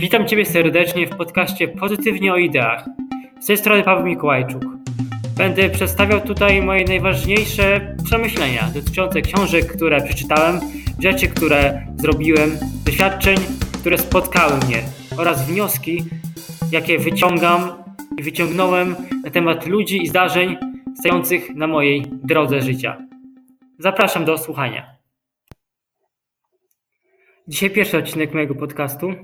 Witam Ciebie serdecznie w podcaście Pozytywnie o Ideach. Z tej strony Paweł Mikołajczuk. Będę przedstawiał tutaj moje najważniejsze przemyślenia dotyczące książek, które przeczytałem, rzeczy, które zrobiłem, doświadczeń, które spotkały mnie oraz wnioski, jakie wyciągam i wyciągnąłem na temat ludzi i zdarzeń stojących na mojej drodze życia. Zapraszam do słuchania. Dzisiaj pierwszy odcinek mojego podcastu.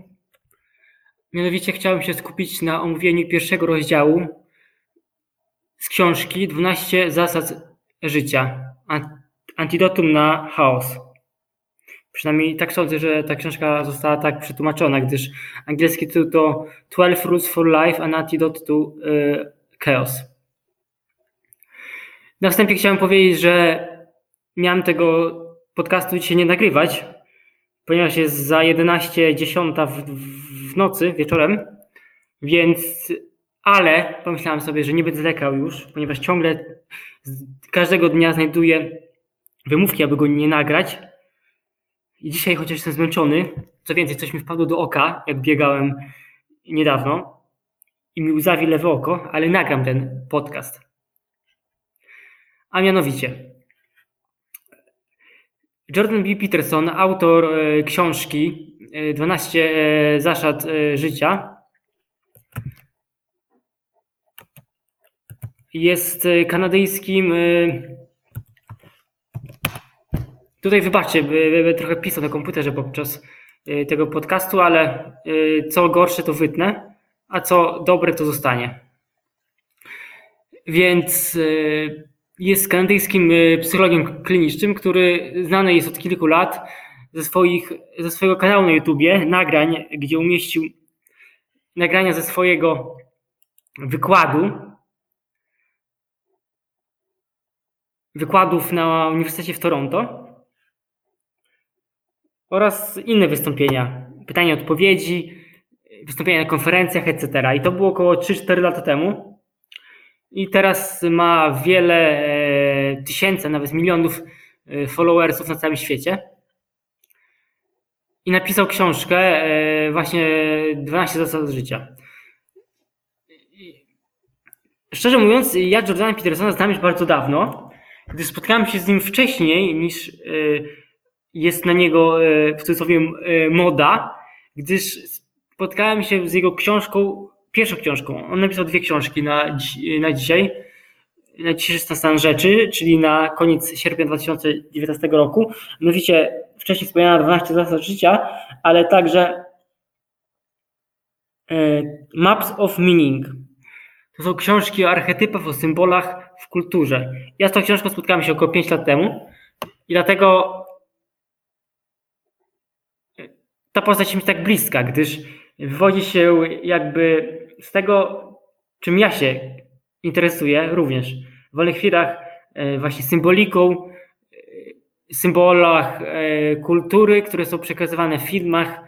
Mianowicie chciałem się skupić na omówieniu pierwszego rozdziału z książki 12 zasad życia. Antidotum na chaos. Przynajmniej tak sądzę, że ta książka została tak przetłumaczona, gdyż angielski tytuł to 12 Rules for Life and Antidote to y, Chaos. Na wstępie chciałem powiedzieć, że miałem tego podcastu dzisiaj nie nagrywać, ponieważ jest za 11.10 w, w nocy, wieczorem, więc ale pomyślałem sobie, że nie będę lekał już, ponieważ ciągle każdego dnia znajduję wymówki, aby go nie nagrać. I dzisiaj, chociaż jestem zmęczony, co więcej, coś mi wpadło do oka, jak biegałem niedawno i mi łzawi lewe oko, ale nagram ten podcast. A mianowicie, Jordan B. Peterson, autor e, książki 12 e, zasad e, życia, jest kanadyjskim. Tutaj wybaczcie, trochę pisał na komputerze podczas tego podcastu, ale co gorsze to wytnę, a co dobre to zostanie. Więc jest kanadyjskim e, psychologiem klinicznym, który znany jest od kilku lat ze, swoich, ze swojego kanału na YouTubie, nagrań, gdzie umieścił nagrania ze swojego wykładu, wykładów na Uniwersytecie w Toronto. Oraz inne wystąpienia, pytania, odpowiedzi, wystąpienia na konferencjach, etc. I to było około 3-4 lata temu i teraz ma wiele e, tysięcy, nawet milionów e, followersów na całym świecie. I napisał książkę e, właśnie 12 zasad życia. Szczerze mówiąc, ja Jordana Petersona znam już bardzo dawno, gdyż spotkałem się z nim wcześniej niż jest na niego w cudzysłowie moda, gdyż spotkałem się z jego książką pierwszą książką. On napisał dwie książki na, na dzisiaj, na dzisiejszy stan rzeczy, czyli na koniec sierpnia 2019 roku. Mianowicie wcześniej wspomniana 12 zasad życia, ale także e, Maps of Meaning. To są książki o archetypach, o symbolach w kulturze. Ja z tą książką spotkałem się około 5 lat temu i dlatego ta postać mi tak bliska, gdyż wywodzi się jakby z tego, czym ja się interesuję również. W wolnych chwilach e, właśnie symboliką, e, symbolach e, kultury, które są przekazywane w filmach,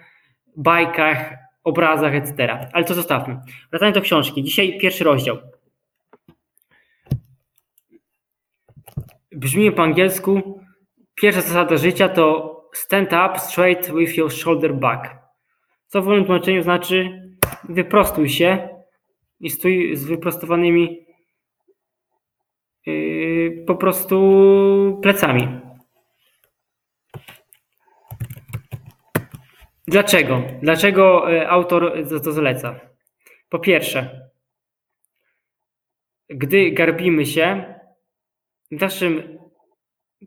bajkach, obrazach, etc. Ale to zostawmy. Wracając do książki. Dzisiaj pierwszy rozdział. Brzmi po angielsku. Pierwsza zasada życia to stand up straight with your shoulder back. Co w wolnym tłumaczeniu znaczy wyprostuj się i stój z wyprostowanymi yy, po prostu plecami. Dlaczego? Dlaczego yy, autor to zaleca? Po pierwsze, gdy garbimy się, w naszym,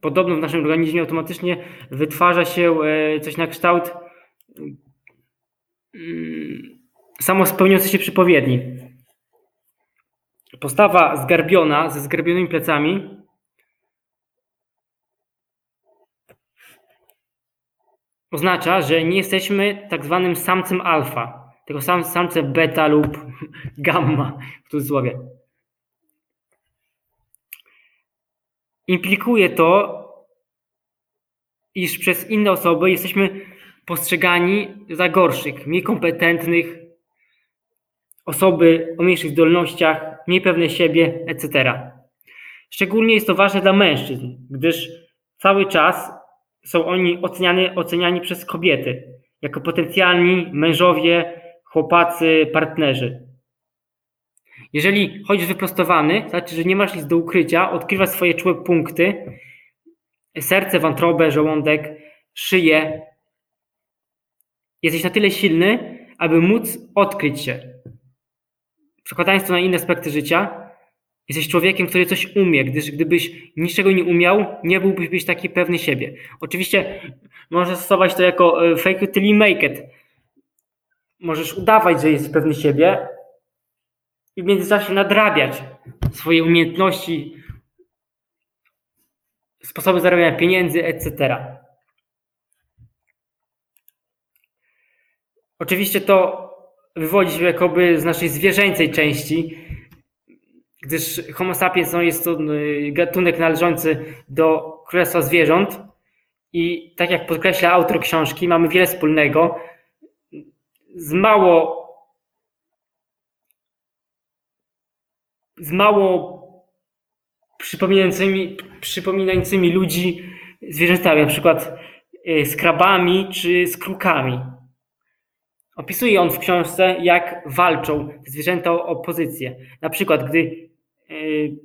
podobno w naszym organizmie automatycznie wytwarza się yy, coś na kształt samo spełniające się przypowiedni. Postawa zgarbiona, ze zgarbionymi plecami oznacza, że nie jesteśmy tak zwanym samcem alfa, tylko sam, samcem beta lub gamma w cudzysłowie. Implikuje to, iż przez inne osoby jesteśmy postrzegani za gorszych, mniej kompetentnych, osoby o mniejszych zdolnościach, mniej pewne siebie, etc. Szczególnie jest to ważne dla mężczyzn, gdyż cały czas są oni oceniani, oceniani przez kobiety jako potencjalni mężowie chłopacy partnerzy. Jeżeli chodzisz wyprostowany, to znaczy, że nie masz nic do ukrycia, odkrywasz swoje czułe punkty, serce, wątrobę, żołądek, szyję. Jesteś na tyle silny, aby móc odkryć się. Przekładając to na inne aspekty życia, jesteś człowiekiem, który coś umie, gdyż gdybyś niczego nie umiał, nie byłbyś być taki pewny siebie. Oczywiście można stosować to jako e, fake it till you make it. Możesz udawać, że jesteś pewny siebie i w międzyczasie nadrabiać swoje umiejętności, sposoby zarabiania pieniędzy, etc. Oczywiście to wywodzi się jakoby z naszej zwierzęcej części, gdyż Homo sapiens no, jest to y, gatunek należący do królestwa zwierząt i tak jak podkreśla autor książki, mamy wiele wspólnego z mało z mało przypominającymi, przypominającymi ludzi zwierzętami, na przykład y, z krabami czy z krukami. Opisuje on w książce, jak walczą zwierzęta o pozycję. Na przykład, gdy y,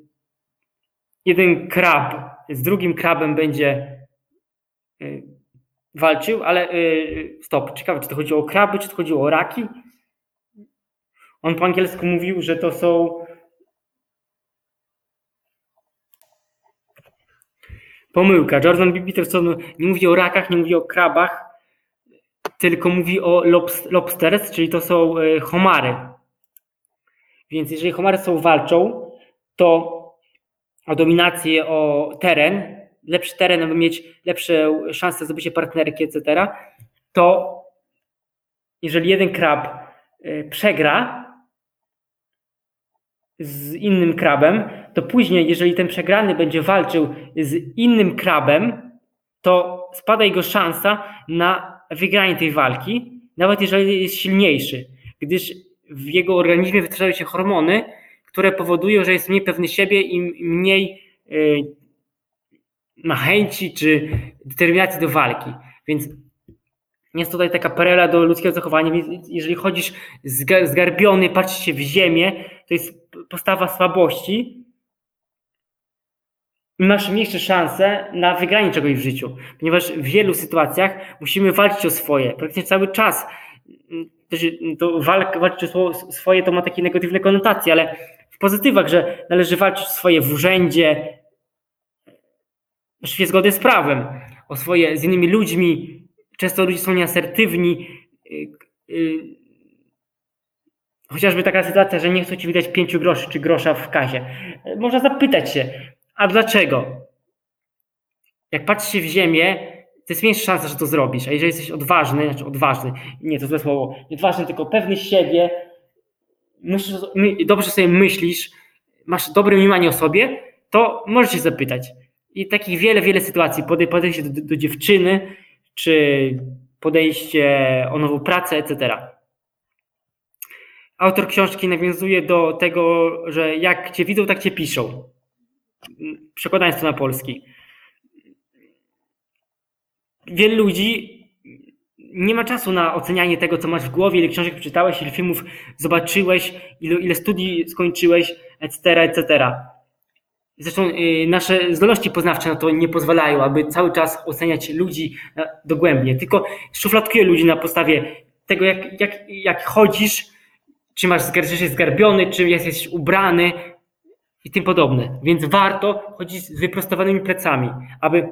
jeden krab z drugim krabem będzie y, walczył, ale stop, ciekawe, czy to chodziło o kraby, czy to chodziło o raki? On po angielsku mówił, że to są Pomyłka. Jordan B. Peterson nie mówi o rakach, nie mówi o krabach, tylko mówi o lobsters, czyli to są e, homary. Więc jeżeli homary są walczą, to o dominację, o teren, lepszy teren, aby mieć lepsze szanse zdobycia partnerki, etc., to jeżeli jeden krab e, przegra z innym krabem, to później, jeżeli ten przegrany będzie walczył z innym krabem, to spada jego szansa na wygranie tej walki, nawet jeżeli jest silniejszy, gdyż w jego organizmie wytwarzają się hormony, które powodują, że jest mniej pewny siebie i mniej yy, ma chęci czy determinacji do walki. Więc jest tutaj taka parela do ludzkiego zachowania. Więc jeżeli chodzisz zgarbiony, patrzysz się w ziemię, to jest postawa słabości, masz mniejsze szanse na wygranie czegoś w życiu, ponieważ w wielu sytuacjach musimy walczyć o swoje, praktycznie cały czas. To walka, walczyć o swoje to ma takie negatywne konotacje, ale w pozytywach, że należy walczyć o swoje w urzędzie, oczywiście zgodnie z prawem, o swoje z innymi ludźmi. Często ludzie są nieasertywni. Y, y, chociażby taka sytuacja, że nie chcą ci wydać pięciu groszy czy grosza w kasie. Można zapytać się, a dlaczego? Jak patrzysz się w ziemię, to jest mniejsza szansa, że to zrobisz. A jeżeli jesteś odważny, znaczy odważny, nie to złe słowo, nie odważny, tylko pewny siebie, dobrze sobie myślisz, masz dobre mniemanie o sobie, to możesz się zapytać. I takich wiele, wiele sytuacji, podejście do, do dziewczyny, czy podejście o nową pracę, etc. Autor książki nawiązuje do tego, że jak cię widzą, tak cię piszą przekładając to na polski. Wielu ludzi nie ma czasu na ocenianie tego, co masz w głowie, ile książek przeczytałeś, ile filmów zobaczyłeś, ile, ile studii skończyłeś, etc., etc. Zresztą y, nasze zdolności poznawcze na to nie pozwalają, aby cały czas oceniać ludzi dogłębnie, tylko szufladkuję ludzi na podstawie tego, jak, jak, jak chodzisz, czy masz czy jesteś zgarbiony, czy jesteś ubrany, i tym podobne. Więc warto chodzić z wyprostowanymi plecami, aby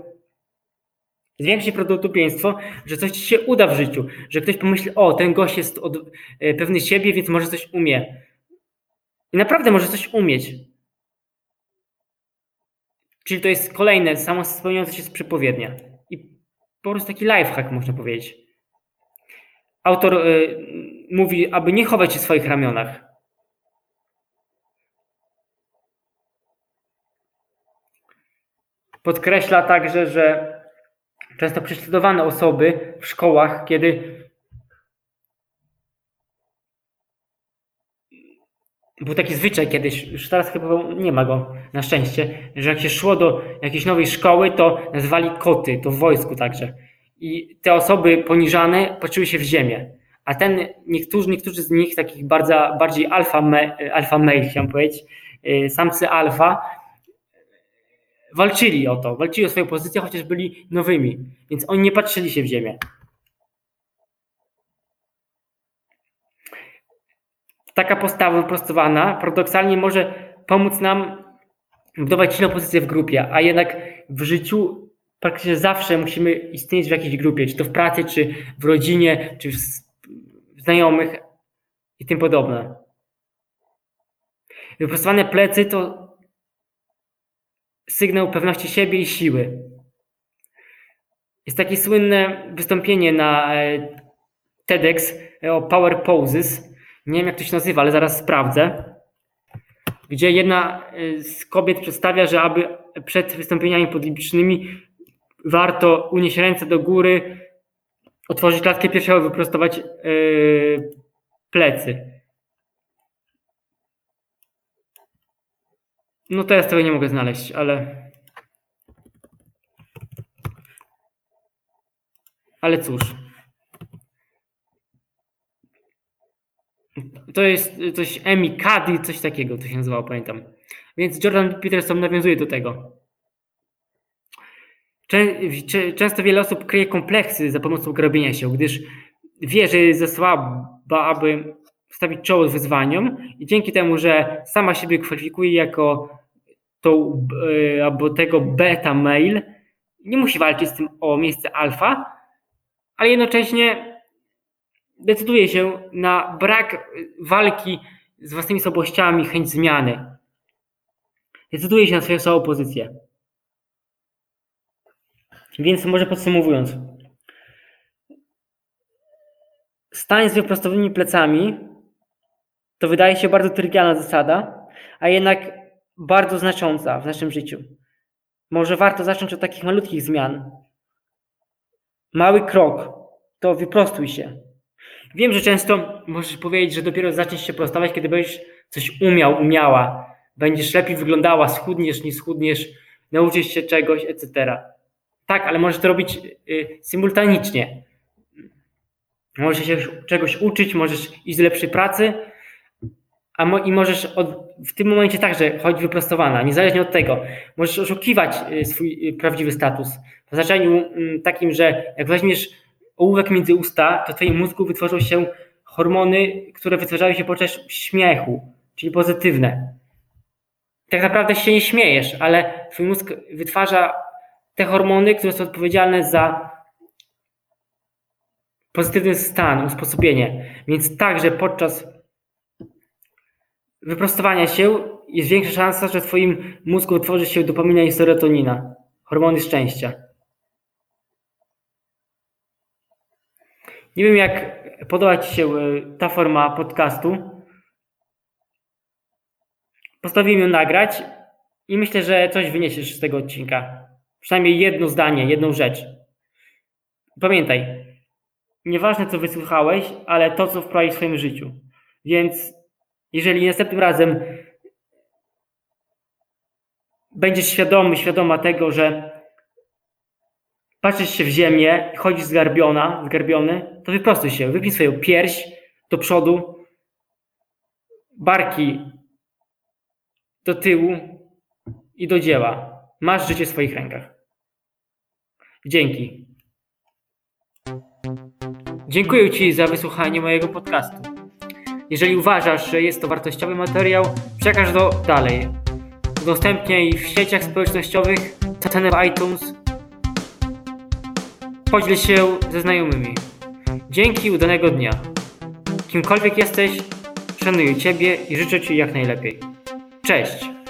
zwiększyć prawdopodobieństwo, że coś ci się uda w życiu, że ktoś pomyśli, o, ten gość jest od, e, pewny siebie, więc może coś umie. I naprawdę może coś umieć. Czyli to jest kolejne, samo spełniające się z przepowiednia. I po prostu taki lifehack, można powiedzieć. Autor y, mówi, aby nie chować się w swoich ramionach. Podkreśla także, że często prześladowane osoby w szkołach, kiedy był taki zwyczaj kiedyś, już teraz chyba nie ma go na szczęście, że jak się szło do jakiejś nowej szkoły, to nazywali koty, to w wojsku także. I te osoby poniżane patrzyły się w ziemię, A ten, niektórzy, niektórzy z nich, takich bardzo, bardziej alfa, me, alfa male, chciałem powiedzieć, y, samcy alfa, walczyli o to, walczyli o swoją pozycję, chociaż byli nowymi, więc oni nie patrzyli się w ziemię. Taka postawa wyprostowana paradoksalnie może pomóc nam budować silną pozycję w grupie, a jednak w życiu praktycznie zawsze musimy istnieć w jakiejś grupie, czy to w pracy, czy w rodzinie, czy w znajomych i tym podobne. Wyprostowane plecy to sygnał pewności siebie i siły. Jest takie słynne wystąpienie na e, TEDx o Power Poses. Nie wiem jak to się nazywa, ale zaraz sprawdzę. Gdzie jedna e, z kobiet przedstawia, że aby przed wystąpieniami publicznymi warto unieść ręce do góry, otworzyć klatkę piersiową, wyprostować yy, plecy. No teraz tego nie mogę znaleźć, ale. Ale cóż. To jest coś Emi Cady, coś takiego to się nazywało, pamiętam. Więc Jordan Peterson nawiązuje do tego. Często wiele osób kryje kompleksy za pomocą grobienia się, gdyż wie, że jest za słaba, aby stawić czoło wyzwaniom i dzięki temu, że sama siebie kwalifikuje jako tą, e, albo tego beta mail, nie musi walczyć z tym o miejsce alfa, ale jednocześnie decyduje się na brak walki z własnymi słabościami, chęć zmiany. Decyduje się na swoją słabą pozycję. Więc może podsumowując. Stań z wyprostowanymi plecami to wydaje się bardzo trywialna zasada, a jednak bardzo znacząca w naszym życiu. Może warto zacząć od takich malutkich zmian. Mały krok to wyprostuj się. Wiem, że często możesz powiedzieć, że dopiero zaczniesz się prostować, kiedy będziesz coś umiał, umiała. Będziesz lepiej wyglądała, schudniesz, nie schudniesz, nauczysz się czegoś, etc. Tak, ale możesz to robić y, symultanicznie. Możesz się czegoś uczyć, możesz iść do lepszej pracy, a mo i możesz od, w tym momencie także chodzić wyprostowana, niezależnie od tego. Możesz oszukiwać y, swój y, prawdziwy status. W znaczeniu mm, takim, że jak weźmiesz ołówek między usta, to w twoim mózgu wytworzą się hormony, które wytwarzały się podczas śmiechu, czyli pozytywne. Tak naprawdę się nie śmiejesz, ale twój mózg wytwarza te hormony, które są odpowiedzialne za pozytywny stan, usposobienie. Więc także podczas wyprostowania się jest większa szansa, że w Twoim mózgu utworzy się dopamina i serotonina, hormony szczęścia. Nie wiem, jak podoba Ci się e, ta forma podcastu. Postanowiłem ją nagrać i myślę, że coś wyniesiesz z tego odcinka. Przynajmniej jedno zdanie, jedną rzecz. Pamiętaj, nieważne co wysłuchałeś, ale to, co wprowadzisz w swoim życiu. Więc jeżeli następnym razem będziesz świadomy, świadoma tego, że patrzysz się w ziemię i chodzisz zgarbiona, zgarbiony, to wyprostuj się, wypnij swoją pierś do przodu, barki do tyłu i do dzieła. Masz życie w swoich rękach. Dzięki. Dziękuję Ci za wysłuchanie mojego podcastu. Jeżeli uważasz, że jest to wartościowy materiał, przekaż go dalej. Udostępniaj w sieciach społecznościowych, cenę w iTunes. Podziel się ze znajomymi. Dzięki udanego dnia. Kimkolwiek jesteś, szanuję Ciebie i życzę Ci jak najlepiej. Cześć!